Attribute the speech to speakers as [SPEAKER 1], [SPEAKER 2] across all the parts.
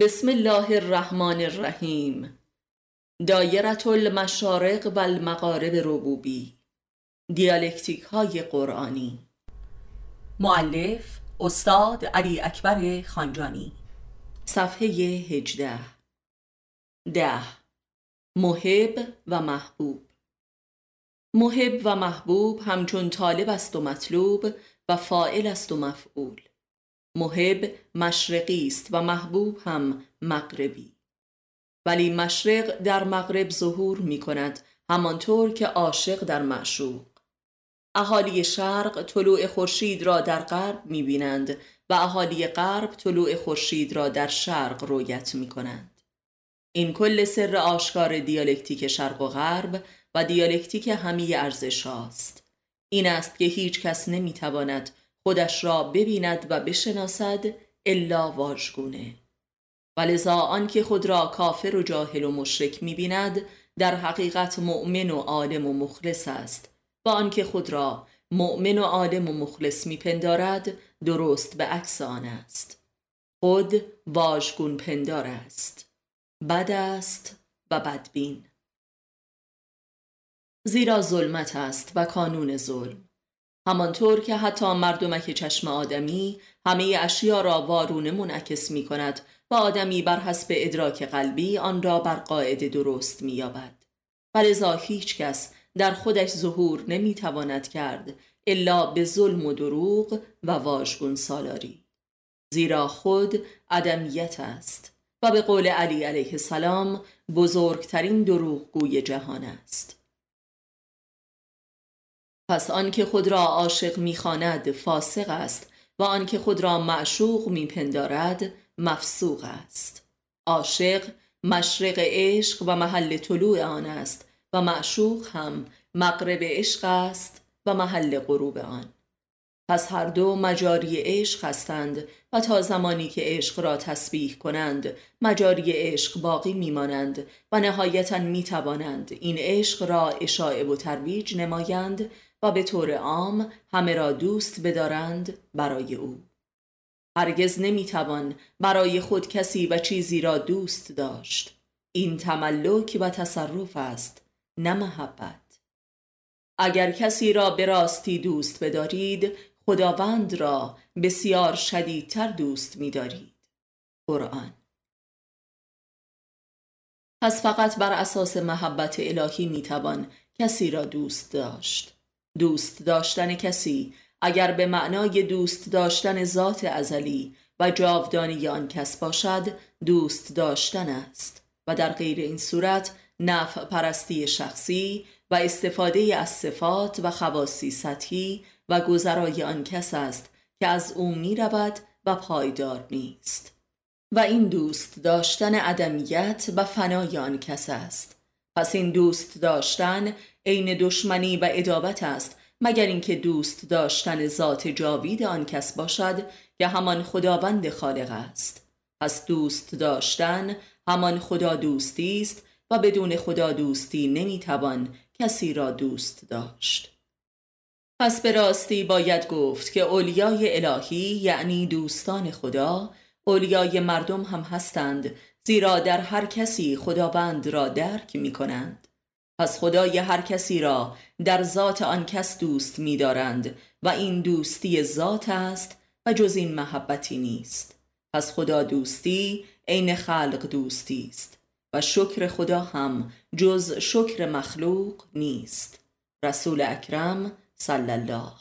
[SPEAKER 1] بسم الله الرحمن الرحیم. دایرت المشارق و المغارب ربوبی. دیالکتیک های قرآنی.
[SPEAKER 2] معلف استاد علی اکبر خانجانی.
[SPEAKER 1] صفحه هجده. ده. محب و محبوب. محب و محبوب همچون طالب است و مطلوب و فائل است و مفعول. محب مشرقی است و محبوب هم مغربی. ولی مشرق در مغرب ظهور می کند همانطور که عاشق در معشوق. اهالی شرق طلوع خورشید را در غرب می بینند و اهالی غرب طلوع خورشید را در شرق رویت می کنند این کل سر آشکار دیالکتیک شرق و غرب و دیالکتیک همه ارزش هاست این است که هیچ کس نمی تواند خودش را ببیند و بشناسد الا واژگونه. ولذا آنکه خود را کافر و جاهل و مشرک می‌بیند در حقیقت مؤمن و عالم و مخلص است. و آنکه خود را مؤمن و عالم و مخلص میپندارد درست به عکس آن است. خود واژگون پندار است. بد است و بدبین. زیرا ظلمت است و کانون ظلم. همانطور که حتی مردمک چشم آدمی همه اشیا را وارونه منعکس می کند و آدمی بر حسب ادراک قلبی آن را بر قاعده درست می یابد ولذا هیچ کس در خودش ظهور نمی تواند کرد الا به ظلم و دروغ و واژگون سالاری. زیرا خود عدمیت است و به قول علی علیه السلام بزرگترین دروغگوی جهان است. پس آنکه خود را عاشق می‌خواند فاسق است و آنکه خود را معشوق میپندارد مفسوق است. عاشق مشرق عشق و محل طلوع آن است و معشوق هم مغرب عشق است و محل غروب آن. پس هر دو مجاری عشق هستند و تا زمانی که عشق را تسبیح کنند مجاری عشق باقی میمانند و نهایتا می‌توانند این عشق را اشاعه و ترویج نمایند و به طور عام همه را دوست بدارند برای او. هرگز نمی‌توان برای خود کسی و چیزی را دوست داشت. این تملک و تصرف است نه محبت. اگر کسی را به راستی دوست بدارید خداوند را بسیار شدیدتر دوست می‌دارید. قرآن. پس فقط بر اساس محبت الهی می‌توان کسی را دوست داشت. دوست داشتن کسی اگر به معنای دوست داشتن ذات ازلی و جاودانی آن کس باشد دوست داشتن است. و در غیر این صورت نفع پرستی شخصی و استفاده از صفات و خواصی سطحی و گذرای آن کس است که از او می و پایدار نیست. و این دوست داشتن عدمیت و فنای آن کس است. پس این دوست داشتن عین دشمنی و ادابت است مگر اینکه دوست داشتن ذات جاوید آن کس باشد که همان خداوند خالق است. پس دوست داشتن همان خدا دوستی است و بدون خدا دوستی نمی‌توان کسی را دوست داشت. پس به راستی باید گفت که اولیای الهی یعنی دوستان خدا اولیای مردم هم هستند زیرا در هر کسی خداوند را درک می کنند پس خدای هر کسی را در ذات آن کس دوست می دارند و این دوستی ذات است و جز این محبتی نیست. پس خدا دوستی عین خلق دوستی است و شکر خدا هم جز شکر مخلوق نیست. رسول اکرم صلی الله.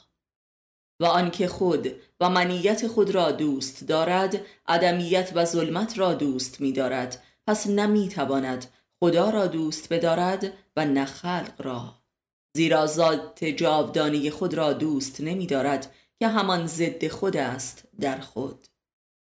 [SPEAKER 1] و آنکه خود و منیت خود را دوست دارد عدمیت و ظلمت را دوست می دارد پس نمی تواند خدا را دوست بدارد و نه خلق را. زیرا ذات جاودانی خود را دوست نمی دارد که همان ضد خود است در خود.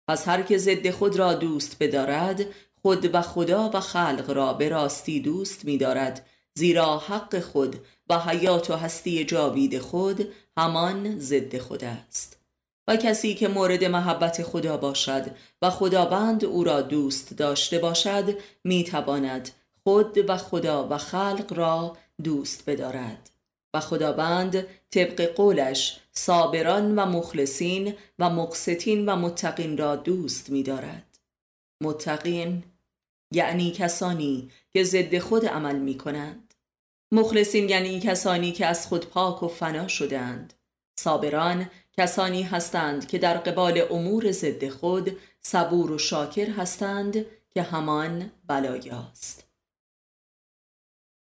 [SPEAKER 1] پس هر که ضد خود را دوست بدارد خود و خدا و خلق را به راستی دوست می دارد زیرا حق خود و حیات و هستی جاوید خود همان ضد خود است. و کسی که مورد محبت خدا باشد و خداوند او را دوست داشته باشد می تواند خود و خدا و خلق را دوست بدارد و خداوند طبق قولش صابران و مخلصین و مقسطین و متقین را دوست می دارد متقین یعنی کسانی که ضد خود عمل می کنند مخلصین یعنی کسانی که از خود پاک و فنا شدند صابران کسانی هستند که در قبال امور ضد خود صبور و شاکر هستند که همان بلایاست.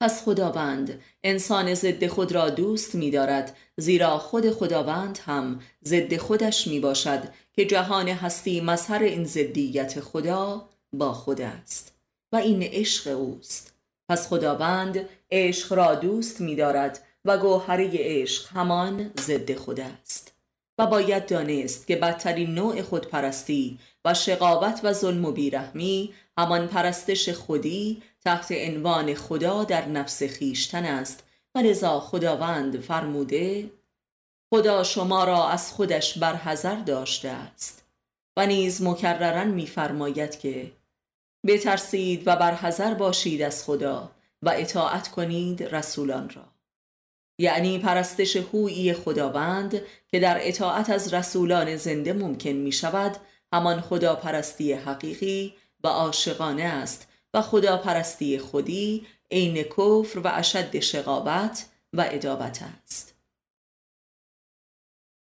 [SPEAKER 1] پس خداوند انسان ضد خود را دوست می دارد زیرا خود خداوند هم ضد خودش می باشد که جهان هستی مظهر این ضدیت خدا با خود است و این عشق اوست. پس خداوند عشق را دوست می دارد و گوهره عشق همان ضد خود است و باید دانست که بدترین نوع خودپرستی و شقاوت و ظلم و بیرحمی همان پرستش خودی تحت عنوان خدا در نفس خیشتن است. و لذا خداوند فرموده خدا شما را از خودش برحذر داشته است. و نیز مکررن میفرماید که بترسید و برحذر باشید از خدا و اطاعت کنید رسولان را. یعنی پرستش هویی خداوند که در اطاعت از رسولان زنده ممکن می شود همان خدا پرستی حقیقی و عاشقانه است و خدا پرستی خودی عین کفر و اشد شقابت و ادابت است.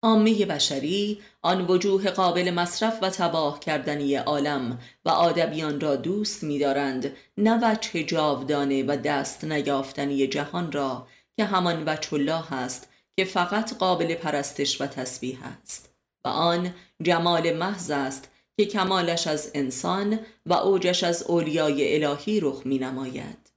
[SPEAKER 1] عامه بشری آن وجوه قابل مصرف و تباه کردنی عالم و آدبیان را دوست می‌دارند نه وجه جاودانه و دست نیافتنی جهان را که همان وجه الله است که فقط قابل پرستش و تسبیح است. و آن جمال محض است که کمالش از انسان و اوجش از اولیای الهی رخ می نماید.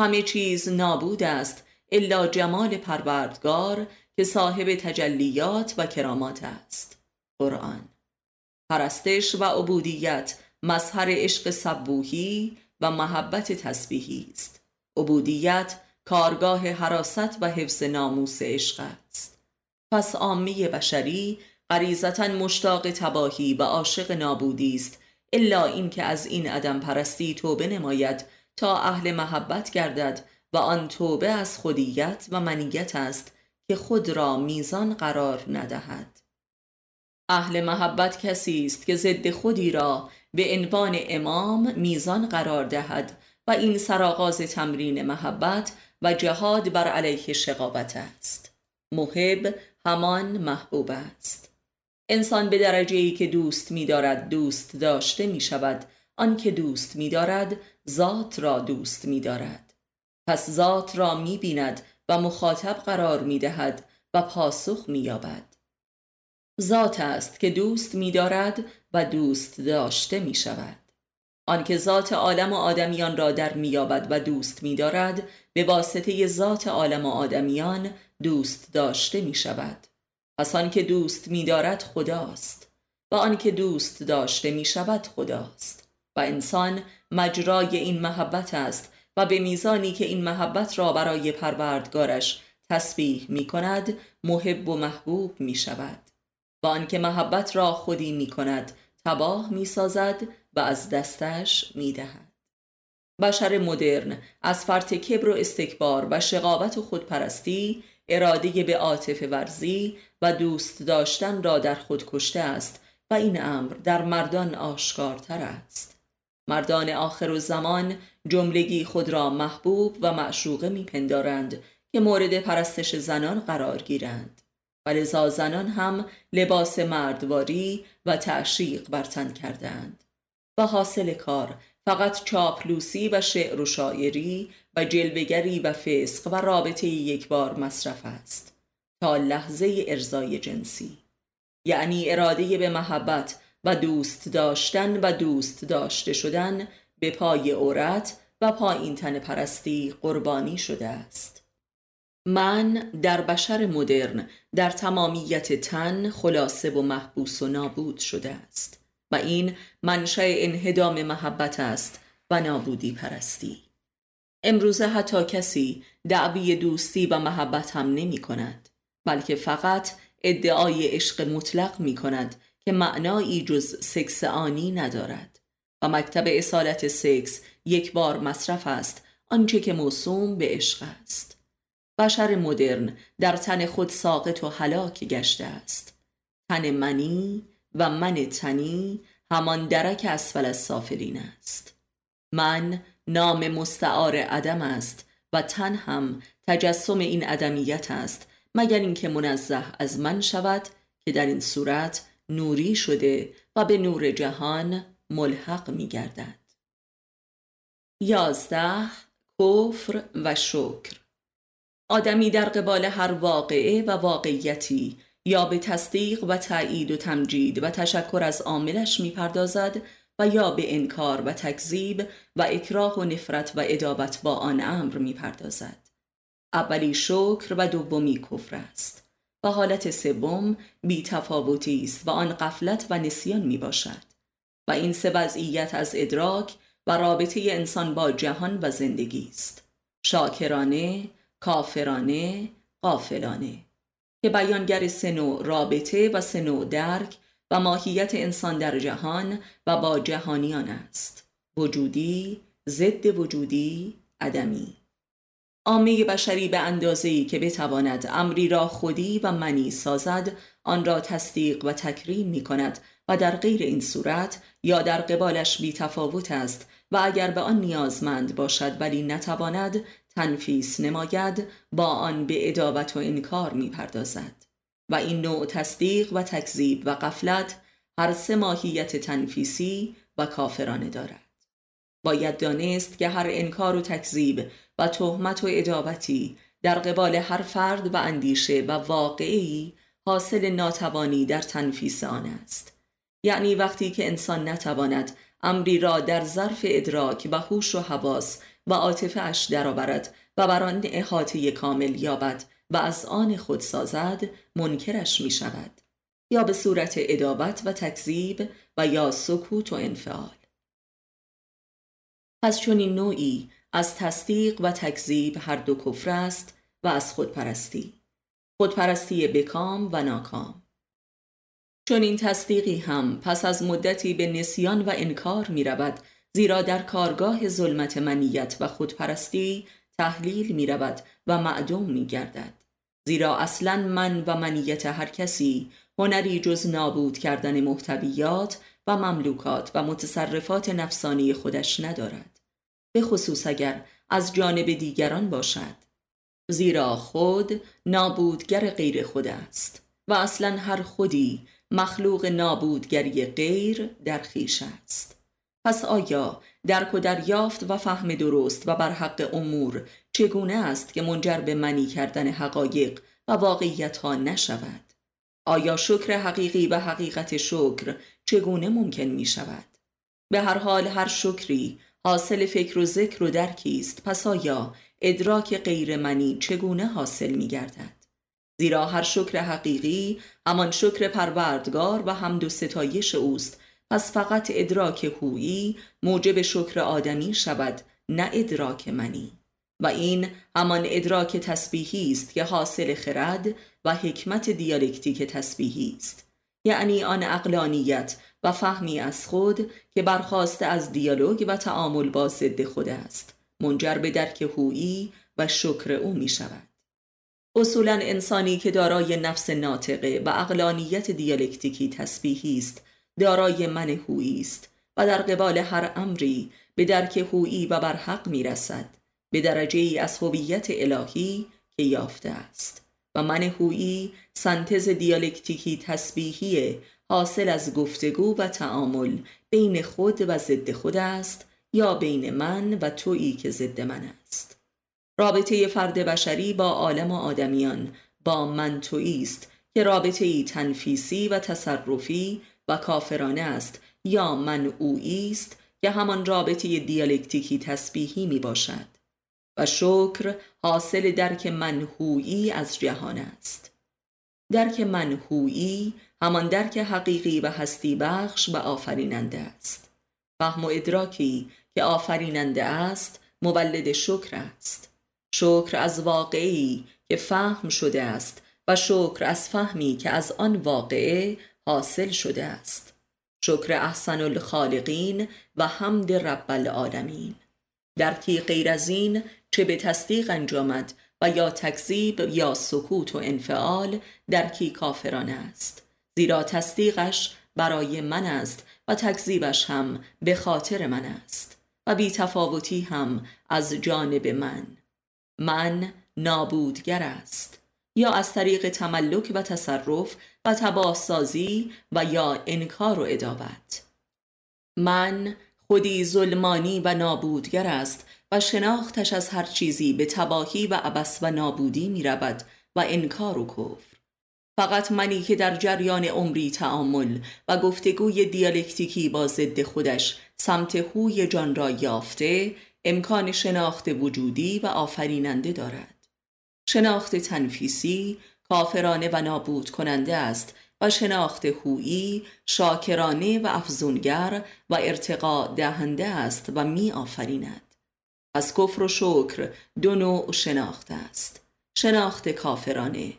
[SPEAKER 1] همه چیز نابود است الا جمال پروردگار که صاحب تجلیات و کرامات است. قرآن پرستش و عبودیت مظهر عشق سبوهی و محبت تسبیحی است. عبودیت کارگاه حراست و حفظ ناموس عشق است. پس عامه بشری غریزتا مشتاق تباهی و عاشق نابودی است الا اینکه از این عدم پرستی توبه نماید تا اهل محبت گردد و آن توبه از خودیت و منیت است که خود را میزان قرار ندهد. اهل محبت کسی است که ضد خودی را به عنوان امام میزان قرار دهد و این سرآغاز تمرین محبت و جهاد بر علیه شقابت است. محب همان محبوب است. انسان به درجه ای که دوست می دارد دوست داشته می شود آنکه دوست می دارد ذات را دوست می دارد پس ذات را می بیند و مخاطب قرار می دهد و پاسخ می یابد ذات است که دوست می دارد و دوست داشته می شود آنکه ذات عالم و آدمیان را در میابد و دوست میدارد به واسطه ذات عالم و آدمیان دوست داشته می شود پس آنکه دوست میدارد خداست و آنکه دوست داشته می شود خداست و انسان مجرای این محبت است و به میزانی که این محبت را برای پروردگارش تسبیح می کند محب و محبوب می شود و آنکه محبت را خودی می کند تباه می سازد و از دستش می دهد. بشر مدرن از فرط کبر و استکبار و شقاوت و خودپرستی اراده به عاطف ورزی و دوست داشتن را در خود کشته است و این امر در مردان آشکارتر است. مردان آخر و زمان جملگی خود را محبوب و معشوقه میپندارند که مورد پرستش زنان قرار گیرند. و لذا زنان هم لباس مردواری و تعشیق برتن کردند و حاصل کار فقط چاپلوسی و شعر و شاعری و جلوگری و فسق و رابطه یک بار مصرف است تا لحظه ارزای جنسی. یعنی اراده به محبت و دوست داشتن و دوست داشته شدن به پای عورت و پایین تن پرستی قربانی شده است. من در بشر مدرن در تمامیت تن خلاصه و محبوس و نابود شده است و این منشأ انهدام محبت است و نابودی پرستی. امروزه حتی کسی دعوی دوستی و محبت هم نمی کند بلکه فقط ادعای عشق مطلق می کند که معنایی جز سکس آنی ندارد. و مکتب اصالت سکس یک بار مصرف است آنچه که موسوم به عشق است. بشر مدرن در تن خود ساقط و هلاک گشته است. تن منی و من تنی همان درک اسفل از سافلین است. من نام مستعار عدم است و تن هم تجسم این عدمیت است مگر اینکه منزه از من شود که در این صورت نوری شده و به نور جهان ملحق می گردد یازده کفر و شکر. آدمی در قبال هر واقعه و واقعیتی یا به تصدیق و تایید و تمجید و تشکر از عاملش می‌پردازد و یا به انکار و تکذیب و اکراه و نفرت و ادابت با آن امر می‌پردازد. اولی شکر و دومی کفر است. و حالت سوم بی تفاوتی است و آن قفلت و نسیان می باشد و این سه وضعیت از ادراک و رابطه انسان با جهان و زندگی است. شاکرانه، کافرانه، قافلانه که بیانگر سه رابطه و سه درک و ماهیت انسان در جهان و با جهانیان است. وجودی، ضد وجودی، عدمی. عامه بشری به ای که بتواند امری را خودی و منی سازد آن را تصدیق و تکریم می کند و در غیر این صورت یا در قبالش بی تفاوت است و اگر به آن نیازمند باشد ولی نتواند تنفیس نماید با آن به ادابت و انکار می پردازد و این نوع تصدیق و تکذیب و قفلت هر سه ماهیت تنفیسی و کافرانه دارد. باید دانست که هر انکار و تکذیب و تهمت و ادابتی در قبال هر فرد و اندیشه و واقعی حاصل ناتوانی در تنفیس آن است. یعنی وقتی که انسان نتواند امری را در ظرف ادراک و هوش و حواس و عاطفه اش درآورد و بر آن احاطه کامل یابد و از آن خود سازد منکرش می شود یا به صورت ادابت و تکذیب و یا سکوت و انفعال. پس چون این نوعی از تصدیق و تکذیب هر دو کفر است و از خودپرستی خودپرستی بکام و ناکام. چون این تصدیقی هم پس از مدتی به نسیان و انکار می رود زیرا در کارگاه ظلمت منیت و خودپرستی تحلیل می رود و معدوم می گردد زیرا اصلا من و منیت هر کسی هنری جز نابود کردن محتویات و مملوکات و متصرفات نفسانی خودش ندارد. به خصوص اگر از جانب دیگران باشد. زیرا خود نابودگر غیر خود است و اصلا هر خودی مخلوق نابودگری غیر در خیش است. پس آیا درک و دریافت و فهم درست و بر حق امور. چگونه است که منجر به منی کردن حقایق و واقعیت ها نشود؟ آیا شکر حقیقی و حقیقت شکر چگونه ممکن می شود به هر حال هر شکری حاصل فکر و ذکر و درکی است. پس آیا ادراک غیر منی چگونه حاصل می گردد زیرا هر شکر حقیقی همان شکر پروردگار و حمد و ستایش اوست پس فقط ادراک هویی موجب شکر آدمی شود نه ادراک منی. و این همان ادراک تسبیحی است که حاصل خرد و حکمت دیالکتیک تسبیحی است. یعنی آن اقلانیت و فهمی از خود که برخواسته از دیالوگ و تعامل با ضد خود است منجر به درک هویی و شکر او می شود. اصولا انسانی که دارای نفس ناطقه و اقلانیت دیالکتیکی تسبیحی است دارای من هویی است و در قبال هر امری به درک هویی و بر حق می رسد به درجه ای از هویت الهی که یافته است. و من هویی سنتز دیالکتیکی تسبیحی حاصل از گفتگو و تعامل بین خود و ضد خود است یا بین من و تویی که ضد من است. رابطه فرد بشری با عالم و آدمیان با من تویی است که رابطه ای تنفیسی و تصرفی و کافرانه است یا من اویی است که همان رابطه دیالکتیکی تسبیحی می باشد و شکر حاصل درک منهویی از جهان است. درک منهویی همان درک حقیقی و هستی بخش و آفریننده است. فهم و ادراکی که آفریننده است مولد شکر است. شکر از واقعی که فهم شده است و شکر از فهمی که از آن واقعه حاصل شده است. شکر احسن الخالقین و حمد رب العالمین. درکی غیر از این چه به تصدیق انجامد و یا تکذیب یا سکوت و انفعال درکی کافرانه است. زیرا تصدیقش برای من است و تکذیبش هم به خاطر من است و بی تفاوتی هم از جانب من. من نابودگر است. یا از طریق تملک و تصرف و تباهسازی و یا انکار و ادابت من خودی ظلمانی و نابودگر است و شناختش از هر چیزی به تباهی و عبس و نابودی می رود و انکار و کفر. فقط منی که در جریان عمری تعامل و گفتگوی دیالکتیکی با ضد خودش سمت هوی جان را یافته امکان شناخت وجودی و آفریننده دارد. شناخت تنفیسی کافرانه و نابود کننده است و شناخت هویی شاکرانه و افزونگر و ارتقا دهنده است و می آفریند. از کفر و شکر دو نوع شناخت است. شناخت کافرانه.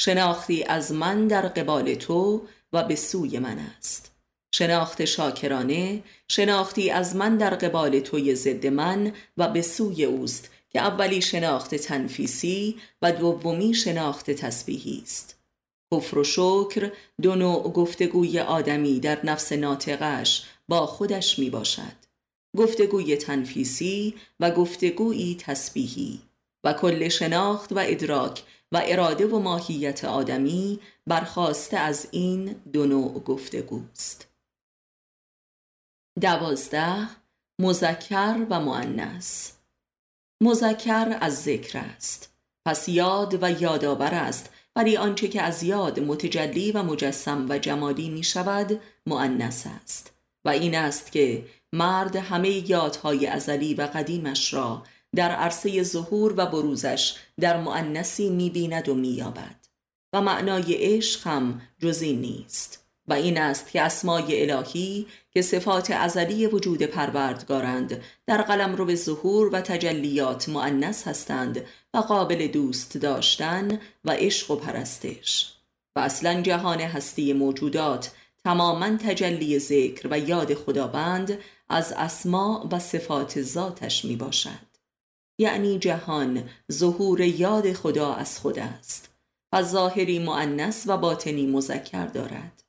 [SPEAKER 1] شناختی از من در قبال تو و به سوی من است. شناخت شاکرانه. شناختی از من در قبال توی ضد من و به سوی اوست. که اولی شناخت تنفیسی و دومی شناخت تسبیحی است. کفر و شکر دو نوع گفتگوی آدمی در نفس ناطقش با خودش می باشد گفتگوی تنفیسی و گفتگویی تسبیحی و کل شناخت و ادراک و اراده و ماهیت آدمی برخواسته از این دو نوع گفتگوست دوازده مذکر و معنس مذکر از ذکر است. پس یاد و یادآور است. ولی آنچه که از یاد متجلی و مجسم و جمالی می شود معنس است. و این است که مرد همه یادهای ازلی و قدیمش را در عرصه ظهور و بروزش در معنسی می بیند و می یابد و معنای عشق هم جزی نیست. و این است که اسمای الهی که صفات ازلی وجود پروردگارند در قلم رو به ظهور و تجلیات معنس هستند و قابل دوست داشتن و عشق و پرستش. و اصلا جهان هستی موجودات تماما تجلی ذکر و یاد خداوند از اسما و صفات ذاتش می باشد. یعنی جهان ظهور یاد خدا از خود است و ظاهری معنس و باطنی مذکر دارد.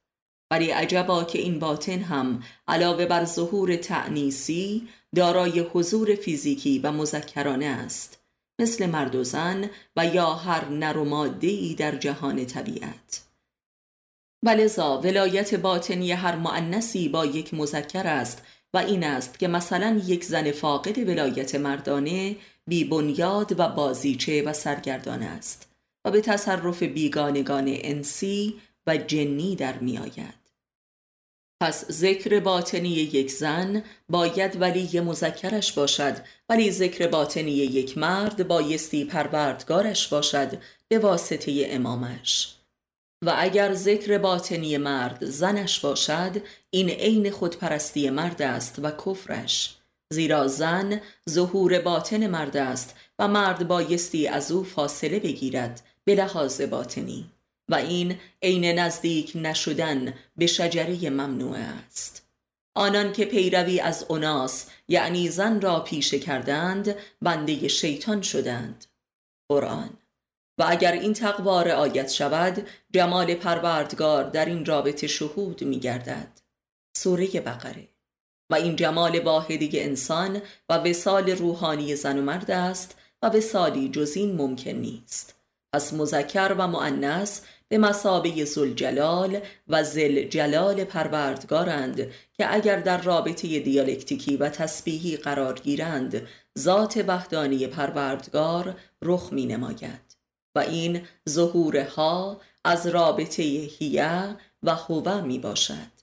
[SPEAKER 1] ولی عجبا که این باطن هم علاوه بر ظهور تعنیسی دارای حضور فیزیکی و مذکرانه است مثل مرد و زن و یا هر نر و ای در جهان طبیعت. ولذا ولایت باطنی هر معنسی با یک مذکر است و این است که مثلا یک زن فاقد ولایت مردانه بی بنیاد و بازیچه و سرگردان است و به تصرف بیگانگان انسی و جنی در می آید. پس ذکر باطنی یک زن باید ولی مذکرش باشد ولی ذکر باطنی یک مرد بایستی پروردگارش باشد به واسطه امامش. و اگر ذکر باطنی مرد زنش باشد این عین خودپرستی مرد است و کفرش. زیرا زن ظهور باطن مرد است و مرد بایستی از او فاصله بگیرد به لحاظ باطنی. و این عین نزدیک نشدن به شجره ممنوع است. آنان که پیروی از اوناس یعنی زن را پیشه کردند بنده شیطان شدند. قرآن و اگر این تقوا رعایت شود جمال پروردگار در این رابطه شهود می گردد سوره بقره و این جمال واحدی انسان و وسال روحانی زن و مرد است و وسالی جزین ممکن نیست. پس مذکر و معنس به مسابه زلجلال و جلال پروردگارند که اگر در رابطه دیالکتیکی و تسبیحی قرار گیرند ذات وحدانی پروردگار رخ می نماید و این ظهورها از رابطه هیه و هوه می باشد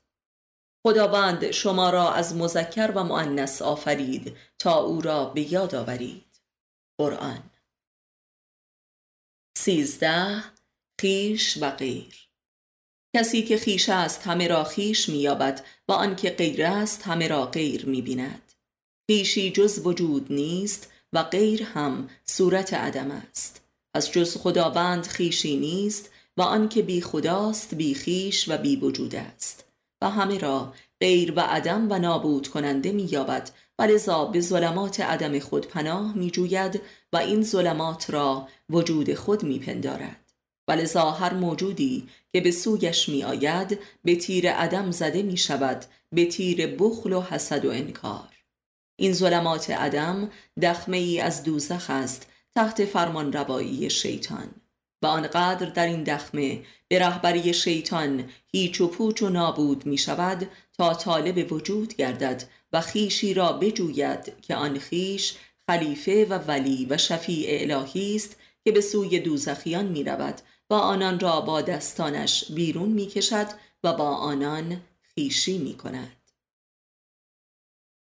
[SPEAKER 1] خداوند شما را از مذکر و معنس آفرید تا او را به یاد آورید. قرآن. سیزده خیش و غیر. کسی که خیش است همه را خیش مییابد و آنکه غیر است همه را غیر می‌بیند. خیشی جز وجود نیست و غیر هم صورت عدم است. از جز خداوند خیشی نیست و آنکه بی خداست بی خیش و بی وجود است. و همه را غیر و عدم و نابود کننده مییابد. و لذا به ظلمات عدم خود پناه می جوید و این ظلمات را وجود خود می پندارد. ولذا هر موجودی که به سویش می آید به تیر عدم زده می شود به تیر بخل و حسد و انکار این ظلمات عدم دخمه ای از دوزخ است تحت فرمان روایی شیطان و آنقدر در این دخمه به رهبری شیطان هیچ و پوچ و نابود می شود تا طالب وجود گردد و خیشی را بجوید که آن خیش خلیفه و ولی و شفیع الهی است که به سوی دوزخیان می رود و آنان را با دستانش بیرون می کشد و با آنان خیشی می کند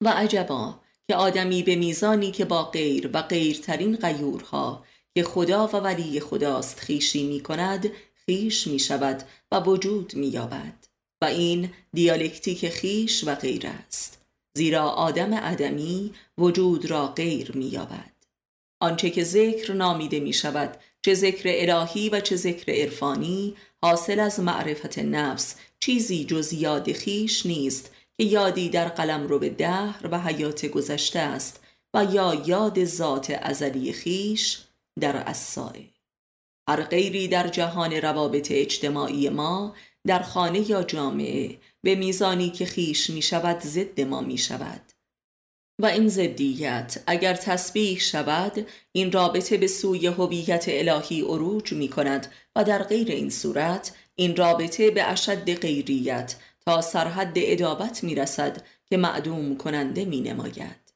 [SPEAKER 1] و عجبا که آدمی به میزانی که با غیر و غیرترین غیورها که خدا و ولی خداست خیشی می کند خیش می شود و وجود می یابد و این دیالکتیک خیش و غیر است. زیرا آدم عدمی وجود را غیر می یابد آنچه که ذکر نامیده می شود چه ذکر الهی و چه ذکر عرفانی حاصل از معرفت نفس. چیزی جز یاد خیش نیست که یادی در قلم رو به دهر و حیات گذشته است و یا یاد ذات ازلی خیش در اسائه هر غیری در جهان روابط اجتماعی ما در خانه یا جامعه به میزانی که خیش می شود ضد ما می شود و این ضدیت. اگر تسبیح شود این رابطه به سوی هویت الهی عروج می کند و در غیر این صورت این رابطه به اشد غیریت تا سرحد ادابت می رسد که معدوم کننده می نماید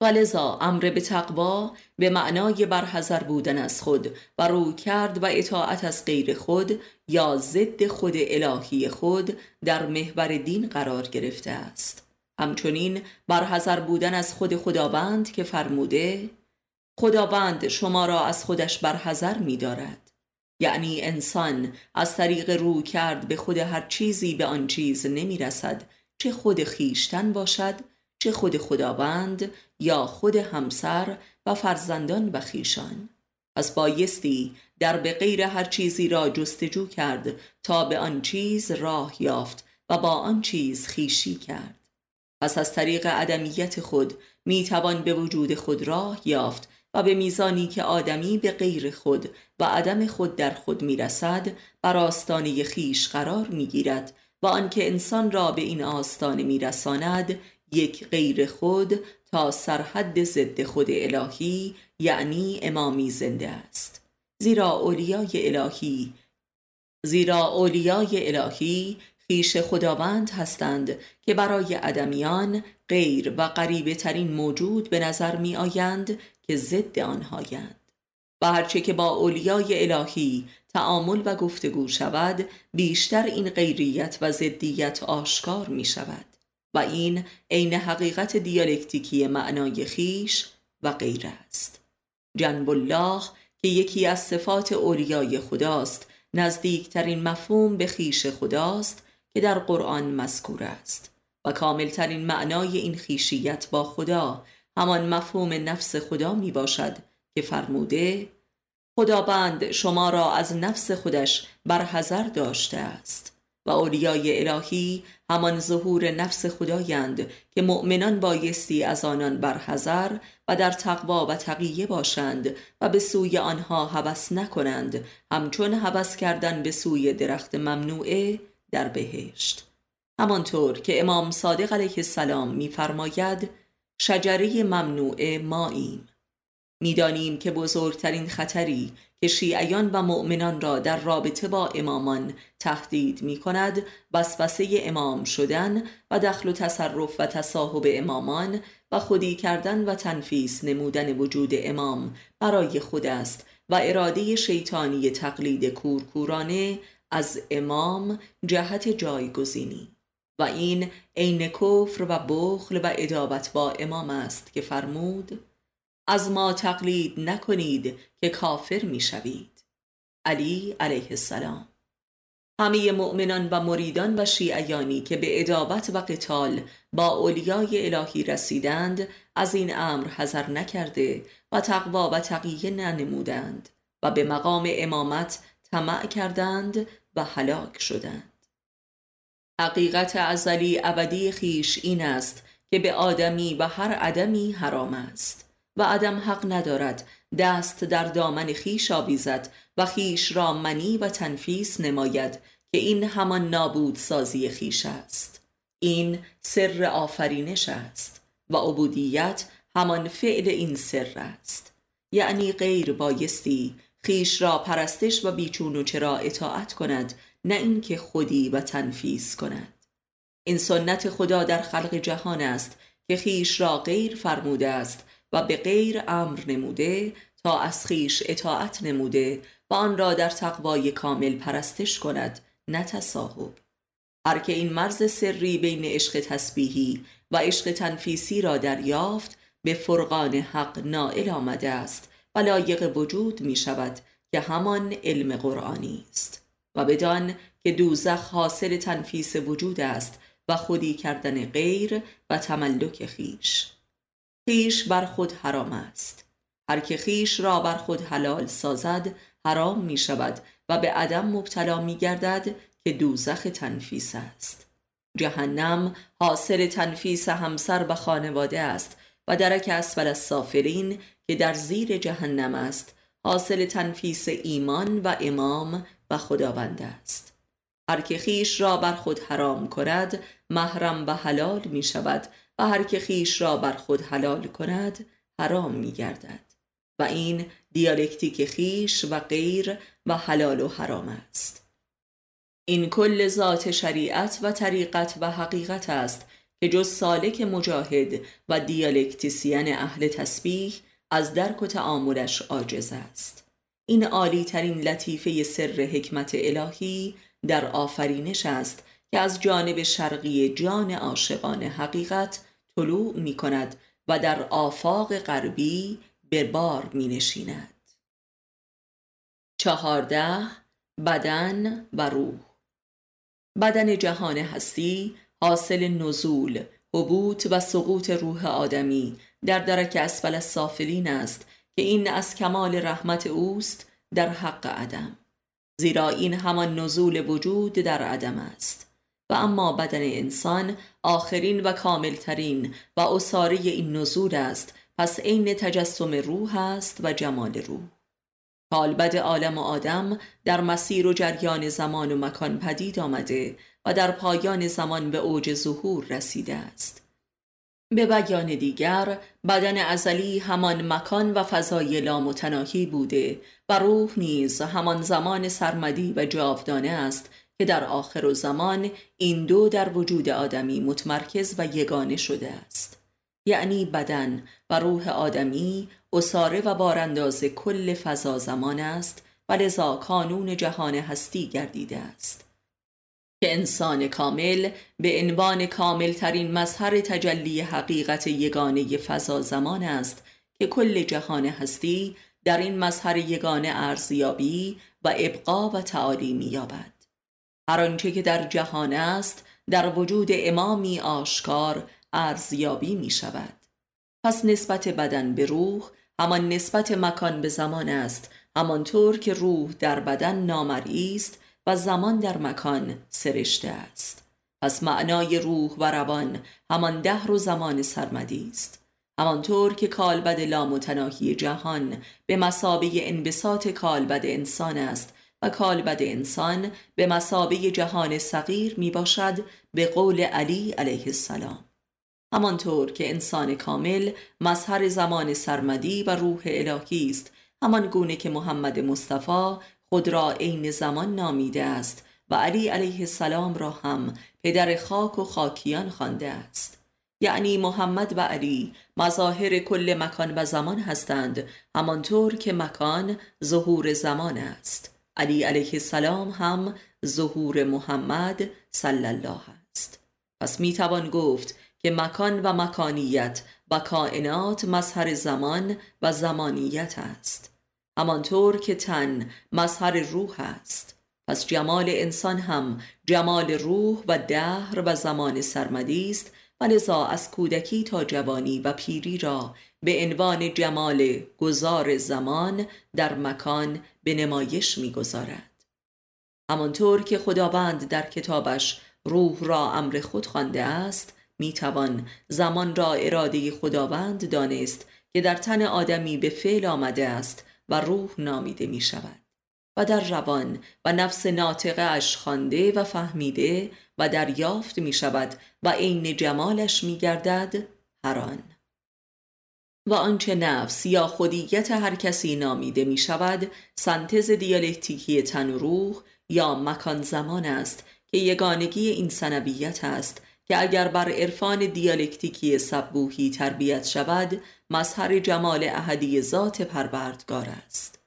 [SPEAKER 1] ولذا امر به تقوا به معنای برحضر بودن از خود و رو کرد و اطاعت از غیر خود یا ضد خود الهی خود در محور دین قرار گرفته است. همچنین برحضر بودن از خود خداوند که فرموده خداوند شما را از خودش برحضر می دارد یعنی انسان از طریق رو کرد به خود هر چیزی به آن چیز نمی رسد چه خود خیشتن باشد چه خود خداوند یا خود همسر و فرزندان و خیشان پس بایستی در به غیر هر چیزی را جستجو کرد تا به آن چیز راه یافت و با آن چیز خیشی کرد. پس از طریق عدمیت خود می توان به وجود خود راه یافت و به میزانی که آدمی به غیر خود و عدم خود در خود می رسد بر آستانه خیش قرار می گیرد و آنکه انسان را به این آستانه می رساند یک غیر خود تا سرحد ضد خود الهی یعنی امامی زنده است. زیرا اولیای الهی زیرا اولیای الهی خیش خداوند هستند که برای ادمیان غیر و غریبه ترین موجود به نظر می آیند که ضد آنهایند. و هرچه که با اولیای الهی تعامل و گفتگو شود بیشتر این غیریت و ضدیت آشکار می شود و این عین حقیقت دیالکتیکی معنای خیش و غیر است. جنب الله که یکی از صفات اولیای خداست نزدیکترین مفهوم به خیش خداست که در قرآن مذکور است و کاملترین معنای این خیشیت با خدا همان مفهوم نفس خدا می باشد که فرموده خداوند شما را از نفس خودش برحضر داشته است و اولیای الهی همان ظهور نفس خدایند که مؤمنان بایستی از آنان برحضر و در تقوا و تقیه باشند و به سوی آنها هوس نکنند همچون هوس کردن به سوی درخت ممنوعه در بهشت. همانطور که امام صادق علیه السلام میفرماید شجره ممنوعه ماییم. می‌دانیم که بزرگترین خطری که شیعیان و مؤمنان را در رابطه با امامان تهدید می کند وسوسه امام شدن و دخل و تصرف و تصاحب امامان و خودی کردن و تنفیس نمودن وجود امام برای خود است و اراده شیطانی تقلید کورکورانه از امام جهت جایگزینی و این عین کفر و بخل و ادابت با امام است که فرمود از ما تقلید نکنید که کافر می‌شوید. علی علیه السلام. همه مؤمنان و مریدان و شیعیانی که به ادابت و قتال با اولیای الهی رسیدند از این امر حذر نکرده و تقوا و تقیه ننمودند و به مقام امامت طمع کردند و هلاک شدند. حقیقت ازلی ابدی خیش این است که به آدمی و هر عدمی حرام است و عدم حق ندارد دست در دامن خیش آویزد و خیش را منی و تنفیس نماید که این همان نابود سازی خیش است. این سر آفرینش است و عبودیت همان فعل این سر است. یعنی غیر بایستی خیش را پرستش و بیچون و چرا اطاعت کند نه اینکه خودی و تنفیس کند. این سنت خدا در خلق جهان است که خیش را غیر فرموده است و به غیر امر نموده تا از خیش اطاعت نموده و آن را در تقوای کامل پرستش کند نه تصاحب. هر که این مرز سری بین عشق تسبیحی و عشق تنفیسی را دریافت به فرقان حق نائل آمده است و لایق وجود می شود که همان علم قرآنی است و بدان که دوزخ حاصل تنفیس وجود است و خودی کردن غیر و تملک خیش. خیش بر خود حرام است. هر که خیش را بر خود حلال سازد حرام می شود و به عدم مبتلا می گردد که دوزخ تنفیس است. جهنم حاصل تنفیس همسر و خانواده است و درک اسفل سافرین که در زیر جهنم است حاصل تنفیس ایمان و امام و خداوند است. هر که خیش را بر خود حرام کند محرم و حلال می شود و هر که خیش را بر خود حلال کند حرام می گردد. و این دیالکتیک خیش و غیر و حلال و حرام است. این کل ذات شریعت و طریقت و حقیقت است که جز سالک مجاهد و دیالکتیسین اهل تسبیح از درک و تعاملش عاجز است این عالی ترین لطیفه سر حکمت الهی در آفرینش است که از جانب شرقی جان عاشقان حقیقت طلوع می کند و در آفاق غربی به بار می نشیند. چهارده بدن و روح بدن جهان هستی حاصل نزول حبوط و سقوط روح آدمی در درک اسفل السافلین است که این از کمال رحمت اوست در حق عدم زیرا این همان نزول وجود در عدم است. و اما بدن انسان آخرین و کاملترین و اصاره این نزول است پس عین تجسم روح است و جمال روح. کالبد عالم و آدم در مسیر و جریان زمان و مکان پدید آمده و در پایان زمان به اوج ظهور رسیده است. به بیان دیگر بدن ازلی همان مکان و فضای لامتناهی بوده و روح نیز همان زمان سرمدی و جاودانه است که در آخر و زمان این دو در وجود آدمی متمرکز و یگانه شده است. یعنی بدن و روح آدمی اساره و بارانداز کل فضا زمان است و لذا کانون جهان هستی گردیده است. که انسان کامل به عنوان کامل ترین مظهر تجلی حقیقت یگانه فضا زمان است که کل جهان هستی در این مظهر یگانه ارزیابی و ابقا و تعالی مییابد. هر آنچه که در جهان است در وجود امامی آشکار ارزیابی می شود پس نسبت بدن به روح همان نسبت مکان به زمان است همانطور که روح در بدن نامرئی است و زمان در مکان سرشته است. پس معنای روح و روان همان دهر و زمان سرمدی است. همانطور که کالبد لامتناهی جهان به مسابه انبساط کالبد انسان است و کالبد انسان به مسابه جهان صغیر می باشد به قول علی علیه السلام. همانطور که انسان کامل مظهر زمان سرمدی و روح الهی است همان گونه که محمد مصطفی خود را عین زمان نامیده است و علی علیه السلام را هم پدر خاک و خاکیان خوانده است. یعنی محمد و علی مظاهر کل مکان و زمان هستند همانطور که مکان ظهور زمان است. علی علیه السلام هم ظهور محمد صلی الله است. پس می توان گفت که مکان و مکانیت و کائنات مظهر زمان و زمانیت است. همانطور که تن مظهر روح است. پس جمال انسان هم جمال روح و دهر و زمان سرمدی است و لذا از کودکی تا جوانی و پیری را به عنوان جمال گذار زمان در مکان به نمایش می‌گذارد. همانطور که خداوند در کتابش روح را امر خود خوانده است می‌توان زمان را اراده خداوند دانست که در تن آدمی به فعل آمده است و روح نامیده می شود و در روان و نفس ناطقه اش خوانده و فهمیده و دریافت می شود و عین جمالش می گردد هران و آنچه نفس یا خودیت هر کسی نامیده می شود سنتز دیالکتیکی تن و روح یا مکان زمان است که یگانگی این سنویت است که اگر بر عرفان دیالکتیکی سبوهی تربیت شود مظهر جمال احدی ذات پروردگار است.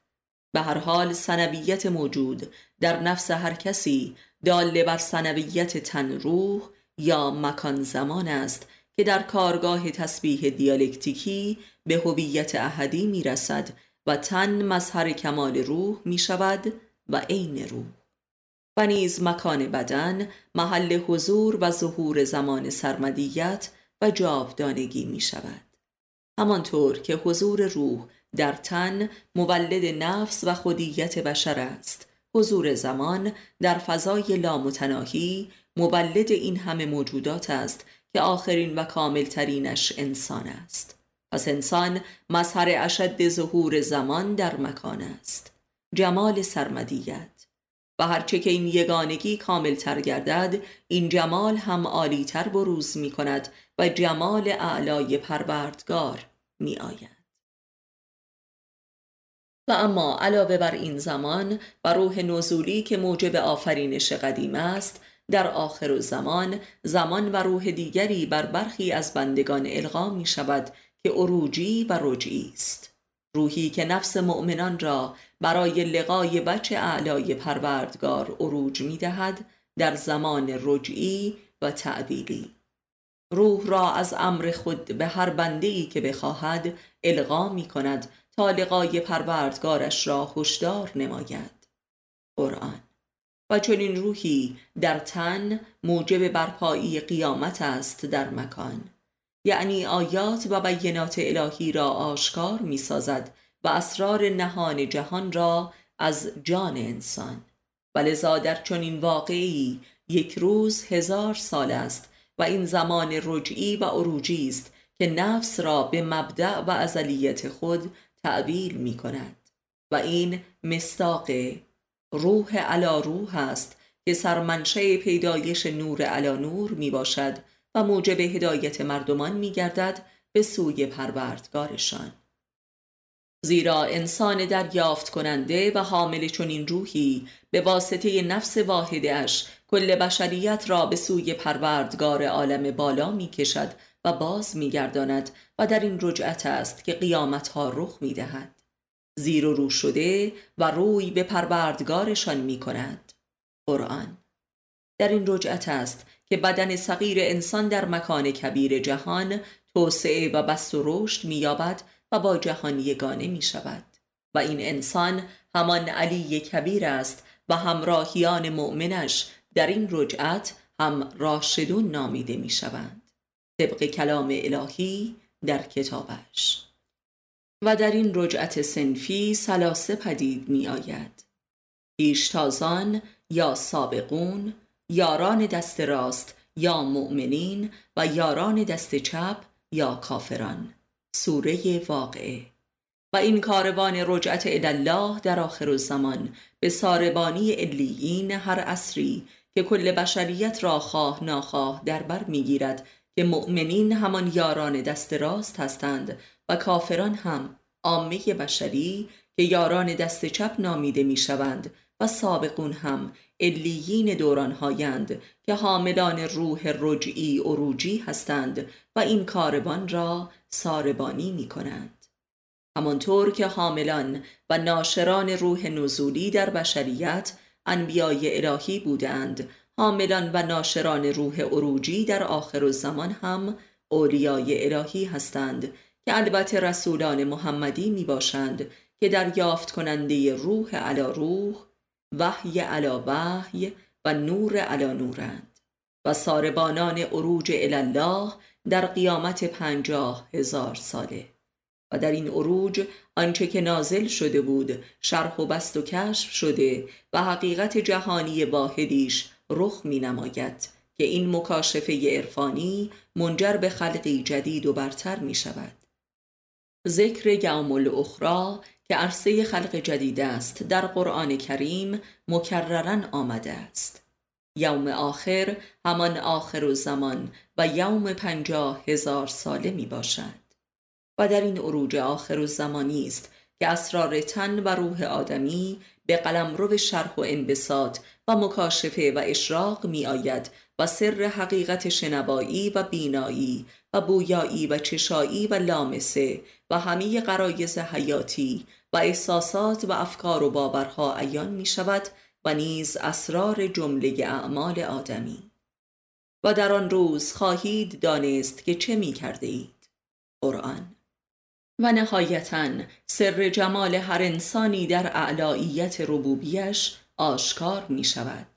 [SPEAKER 1] به هر حال سنویت موجود در نفس هر کسی داله بر سنویت تن روح یا مکان زمان است که در کارگاه تسبیح دیالکتیکی به هویت احدی می رسد و تن مظهر کمال روح می شود و عین روح. و نیز مکان بدن محل حضور و ظهور زمان سرمدیت و جاودانگی می شود همانطور که حضور روح در تن مولد نفس و خودیت بشر است حضور زمان در فضای لامتناهی مولد این همه موجودات است که آخرین و کاملترینش انسان است. پس انسان مظهر اشد ظهور زمان در مکان است. جمال سرمدیت. و هرچه که این یگانگی کامل تر گردد این جمال هم عالی تر بروز می کند و جمال اعلای پروردگار می آید. و اما علاوه بر این زمان و روح نزولی که موجب آفرینش قدیم است در آخر زمان زمان و روح دیگری بر برخی از بندگان القا می شود که عروجی و رجعی است. روحی که نفس مؤمنان را برای لقای بچه اعلای پروردگار عروج می دهد در زمان رجعی و تعبیلی روح را از امر خود به هر بندهی که بخواهد القا می کند تا لقای پروردگارش را هشدار نماید. قرآن و چنین روحی در تن موجب برپایی قیامت است در مکان. یعنی آیات و بینات الهی را آشکار می سازد و اسرار نهان جهان را از جان انسان. و لذا در چنین واقعی یک روز هزار سال است و این زمان رجعی و عروجی است که نفس را به مبدع و ازلیت خود تعبیل می کند. و این مستاق روح علا روح است که سرمنشه پیدایش نور علا نور می باشد و موجب هدایت مردمان می گردد به سوی پروردگارشان. زیرا انسان دریافت کننده و حامل چنین روحی به واسطه نفس واحدش کل بشریت را به سوی پروردگار عالم بالا می کشد و باز می گرداند و در این رجعت است که قیامت ها رخ می دهد زیر و رو شده و روی به پروردگارشان می کند قرآن در این رجعت است که بدن صغیر انسان در مکان کبیر جهان توسعه و بست و رشد مییابد و با جهان یگانه می شود و این انسان همان علی کبیر است و همراهیان مؤمنش در این رجعت هم راشدون نامیده می شوند طبق کلام الهی در کتابش. و در این رجعت سنفی سلاسه پدید می آید پیشتازان یا سابقون یاران دست راست یا مؤمنین و یاران دست چپ یا کافران. سوره واقعه. و این کاروان رجعت الله در آخر الزمان به ساربانی علیین هر عصری که کل بشریت را خواه ناخواه در بر می‌گیرد که مؤمنین همان یاران دست راست هستند و کافران هم عامه بشری که یاران دست چپ نامیده می‌شوند و سابقون هم علیین دوران هایند که حاملان روح رجعی روجی هستند و این کاروان را ساربانی می کنند همانطور که حاملان و ناشران روح نزولی در بشریت انبیای الهی بودند حاملان و ناشران روح عروجی در آخر زمان هم اولیای الهی هستند که البته رسولان محمدی می باشند که دریافت کننده روح علا روح وحی علا وحی و نور علا نورند و ساربانان عروج الله در قیامت پنجاه هزار ساله. و در این عروج آنچه که نازل شده بود شرح و بست و کشف شده و حقیقت جهانی واحدیش رخ می نماید که این مکاشفه عرفانی منجر به خلقی جدید و برتر می شود ذکر یوم الاخرا که عرصه خلق جدید است در قرآن کریم مکررن آمده است. یوم آخر همان آخر و زمان و یوم پنجاه هزار ساله می باشد. و در این عروج آخر و زمانی است که اسرار تن و روح آدمی به قلم رو شرح و انبساط و مکاشفه و اشراق می آید و سر حقیقت شنوایی و بینایی و بویایی و چشایی و لامسه و همه قرایز حیاتی و احساسات و افکار و باورها عیان می شود و نیز اسرار جمله اعمال آدمی. و در آن روز خواهید دانست که چه می کرده اید قرآن. و نهایتا سر جمال هر انسانی در اعلاییت ربوبیش آشکار می شود.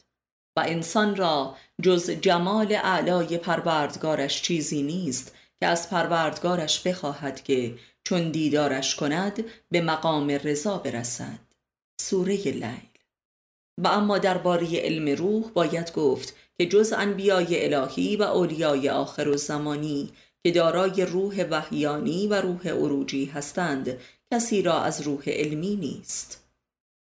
[SPEAKER 1] و انسان را جز جمال اعلای پروردگارش چیزی نیست که از پروردگارش بخواهد که چون دیدارش کند به مقام رضا برسد. سوره لیل. و اما درباره علم روح باید گفت که جز انبیای الهی و اولیای آخر و زمانی که دارای روح وحیانی و روح عروجی هستند کسی را از روح علمی نیست.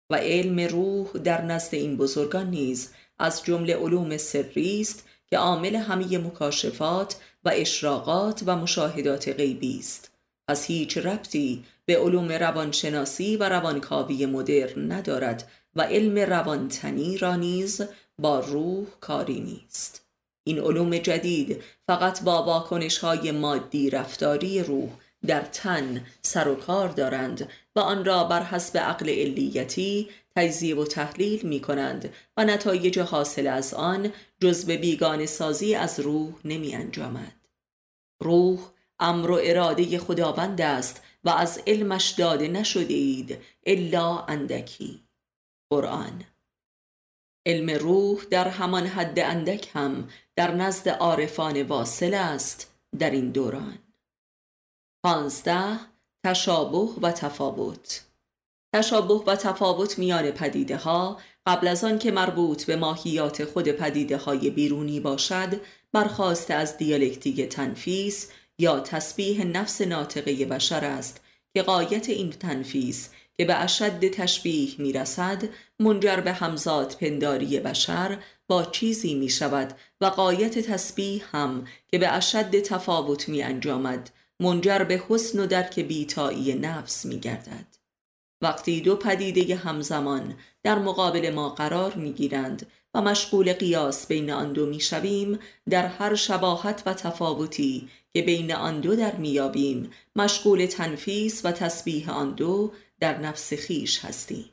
[SPEAKER 1] و علم روح در نزد این بزرگان نیز از جمله علوم سری است که عامل همه مکاشفات و اشراقات و مشاهدات غیبی است. پس هیچ ربطی به علوم روانشناسی و روانکاوی مدرن ندارد و علم روانتنی را نیز با روح کاری نیست این علوم جدید فقط با واکنش های مادی رفتاری روح در تن سر و کار دارند و آن را بر حسب عقل علیتی تجزیه و تحلیل می کنند و نتایج حاصل از آن جز به بیگان سازی از روح نمی انجامد. روح امر و اراده خداوند است و از علمش داده نشدید الا اندکی قرآن. علم روح در همان حد اندک هم در نزد عارفان واصل است در این دوران. پانزده تشابه و تفاوت. تشابه و تفاوت میان پدیده ها قبل از آن که مربوط به ماهیات خود پدیده های بیرونی باشد برخواست از دیالکتیک تنفیس یا تسبیح نفس ناطقه بشر است که قایت این تنفیس که به اشد تشبیه می رسد منجر به همزاد پنداری بشر با چیزی می شود و قایت تسبیح هم که به اشد تفاوت می انجامد منجر به حسن و درک بیتایی نفس می گردد. وقتی دو پدیده همزمان در مقابل ما قرار می گیرند و مشغول قیاس بین آن دو می شویم در هر شباهت و تفاوتی که بین آن دو در میابیم مشغول تنفیس و تسبیح آن دو در نفس خیش هستیم.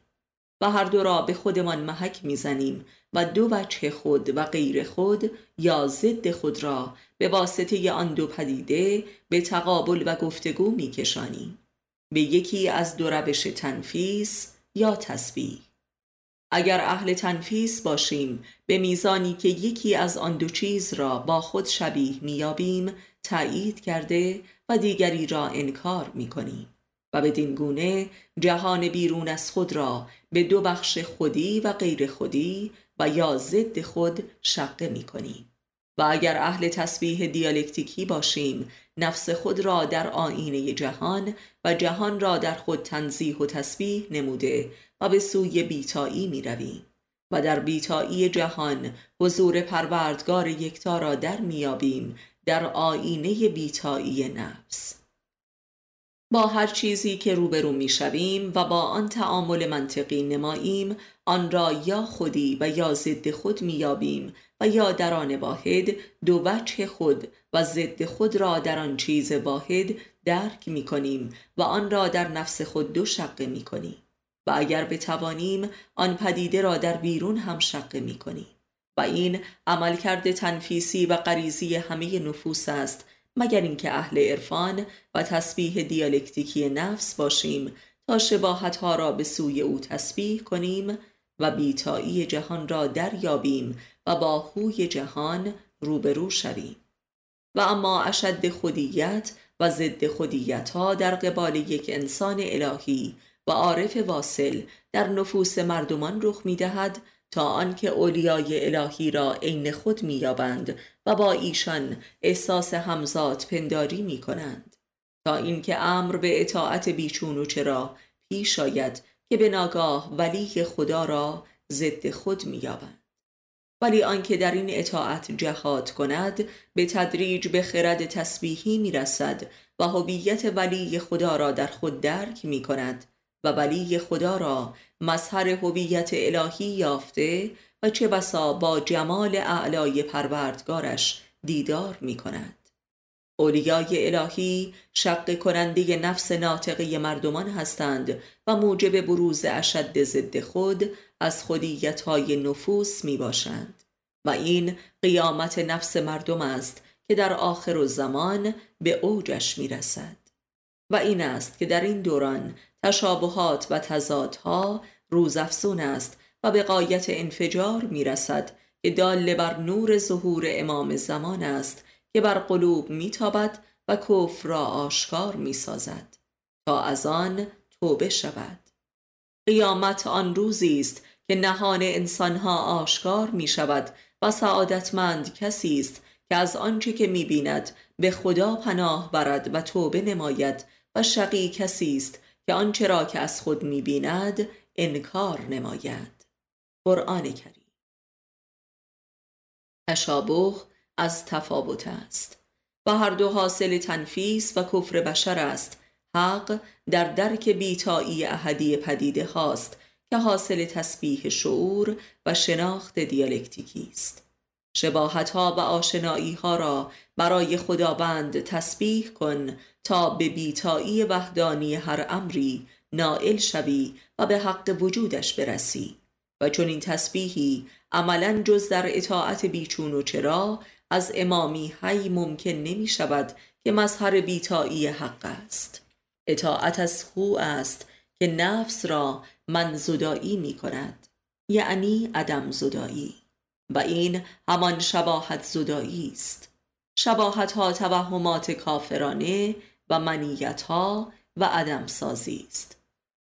[SPEAKER 1] و هر دو را به خودمان محک می‌زنیم و دو وجه خود و غیر خود یا ضد خود را به واسطه آن دو پدیده به تقابل و گفتگو میکشانیم. به یکی از دو روش تنفیس یا تسبیح. اگر اهل تنفیس باشیم به میزانی که یکی از آن دو چیز را با خود شبیه میابیم تایید کرده و دیگری را انکار می‌کنیم. و به گونه جهان بیرون از خود را به دو بخش خودی و غیر خودی و یا ضد خود شقه می کنیم. و اگر اهل تسبیح دیالکتیکی باشیم نفس خود را در آینه جهان و جهان را در خود تنزیح و تسبیح نموده و به سوی بیتایی می رویم. و در بیتایی جهان حضور پروردگار یکتا را در میابیم در آینه بیتایی نفس با هر چیزی که روبرو می‌شویم و با آن تعامل منطقی نماییم آن را یا خودی و یا ضد خود میابیم و یا در آن واحد دو وجه خود و ضد خود را در آن چیز واحد درک می کنیم و آن را در نفس خود دو شقه می کنیم و اگر بتوانیم آن پدیده را در بیرون هم شقه می کنیم و این عملکرد تنفیسی و غریزی همه نفوس است مگر اینکه اهل عرفان و تسبیح دیالکتیکی نفس باشیم تا شباهت ها را به سوی او تسبیح کنیم و بیتایی جهان را دریابیم و با هوی جهان روبرو شویم. و اما اشد خودیت و ضد خودیت ها در قبال یک انسان الهی و عارف واصل در نفوس مردمان رخ می دهد تا آنکه اولیای الهی را عین خود مییابند و با ایشان احساس همزاد پنداری می کنند تا اینکه امر به اطاعت بیچون و چرا پیش آید که به ناگاه ولی خدا را ضد خود مییابند. ولی آنکه در این اطاعت جهاد کند به تدریج به خرد تسبیحی می‌رسد و هویت ولی خدا را در خود درک می کند و ولی خدا را مظهر هویت الهی یافته و چه بسا با جمال اعلای پروردگارش دیدار می کند اولیای الهی شق کننده نفس ناطقه مردمان هستند و موجب بروز اشد ضد خود از خودیت های نفوس می باشند و این قیامت نفس مردم است که در آخر زمان به اوجش می رسد و این است که در این دوران تشابهات و تضادها روزافزون است و به قایت انفجار می رسد که دال بر نور ظهور امام زمان است که بر قلوب میتابد و کفر را آشکار می‌سازد. تا از آن توبه شود. قیامت آن روزی است که نهان انسانها آشکار می شود و سعادتمند کسی است که از آنچه که می بیند به خدا پناه برد و توبه نماید و شقی کسی است که آنچه را که از خود می بیند انکار نماید. قرآن کریم. تشابه از تفاوت است. و هر دو حاصل تنفیس و کفر بشر است. حق در درک بیتایی احدی پدیده هاست که حاصل تسبیح شعور و شناخت دیالکتیکی است. شباهت ها و آشنایی ها را برای خداوند تسبیح کن تا به بیتایی وحدانی هر امری نائل شوی و به حق وجودش برسی. و چون این تسبیحی عملا جز در اطاعت بیچون و چرا از امامی هی ممکن نمی شود که مظهر بیتایی حق است. اطاعت از خو است که نفس را من زدایی می کند. یعنی عدم زدایی و این همان شباهت زدایی است. شباهت ها توهمات کافرانه و منیت ها و عدم سازی است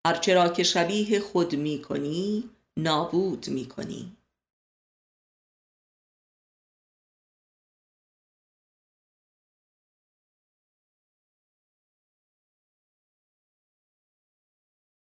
[SPEAKER 1] هرچرا که شبیه خود می کنی نابود می کنی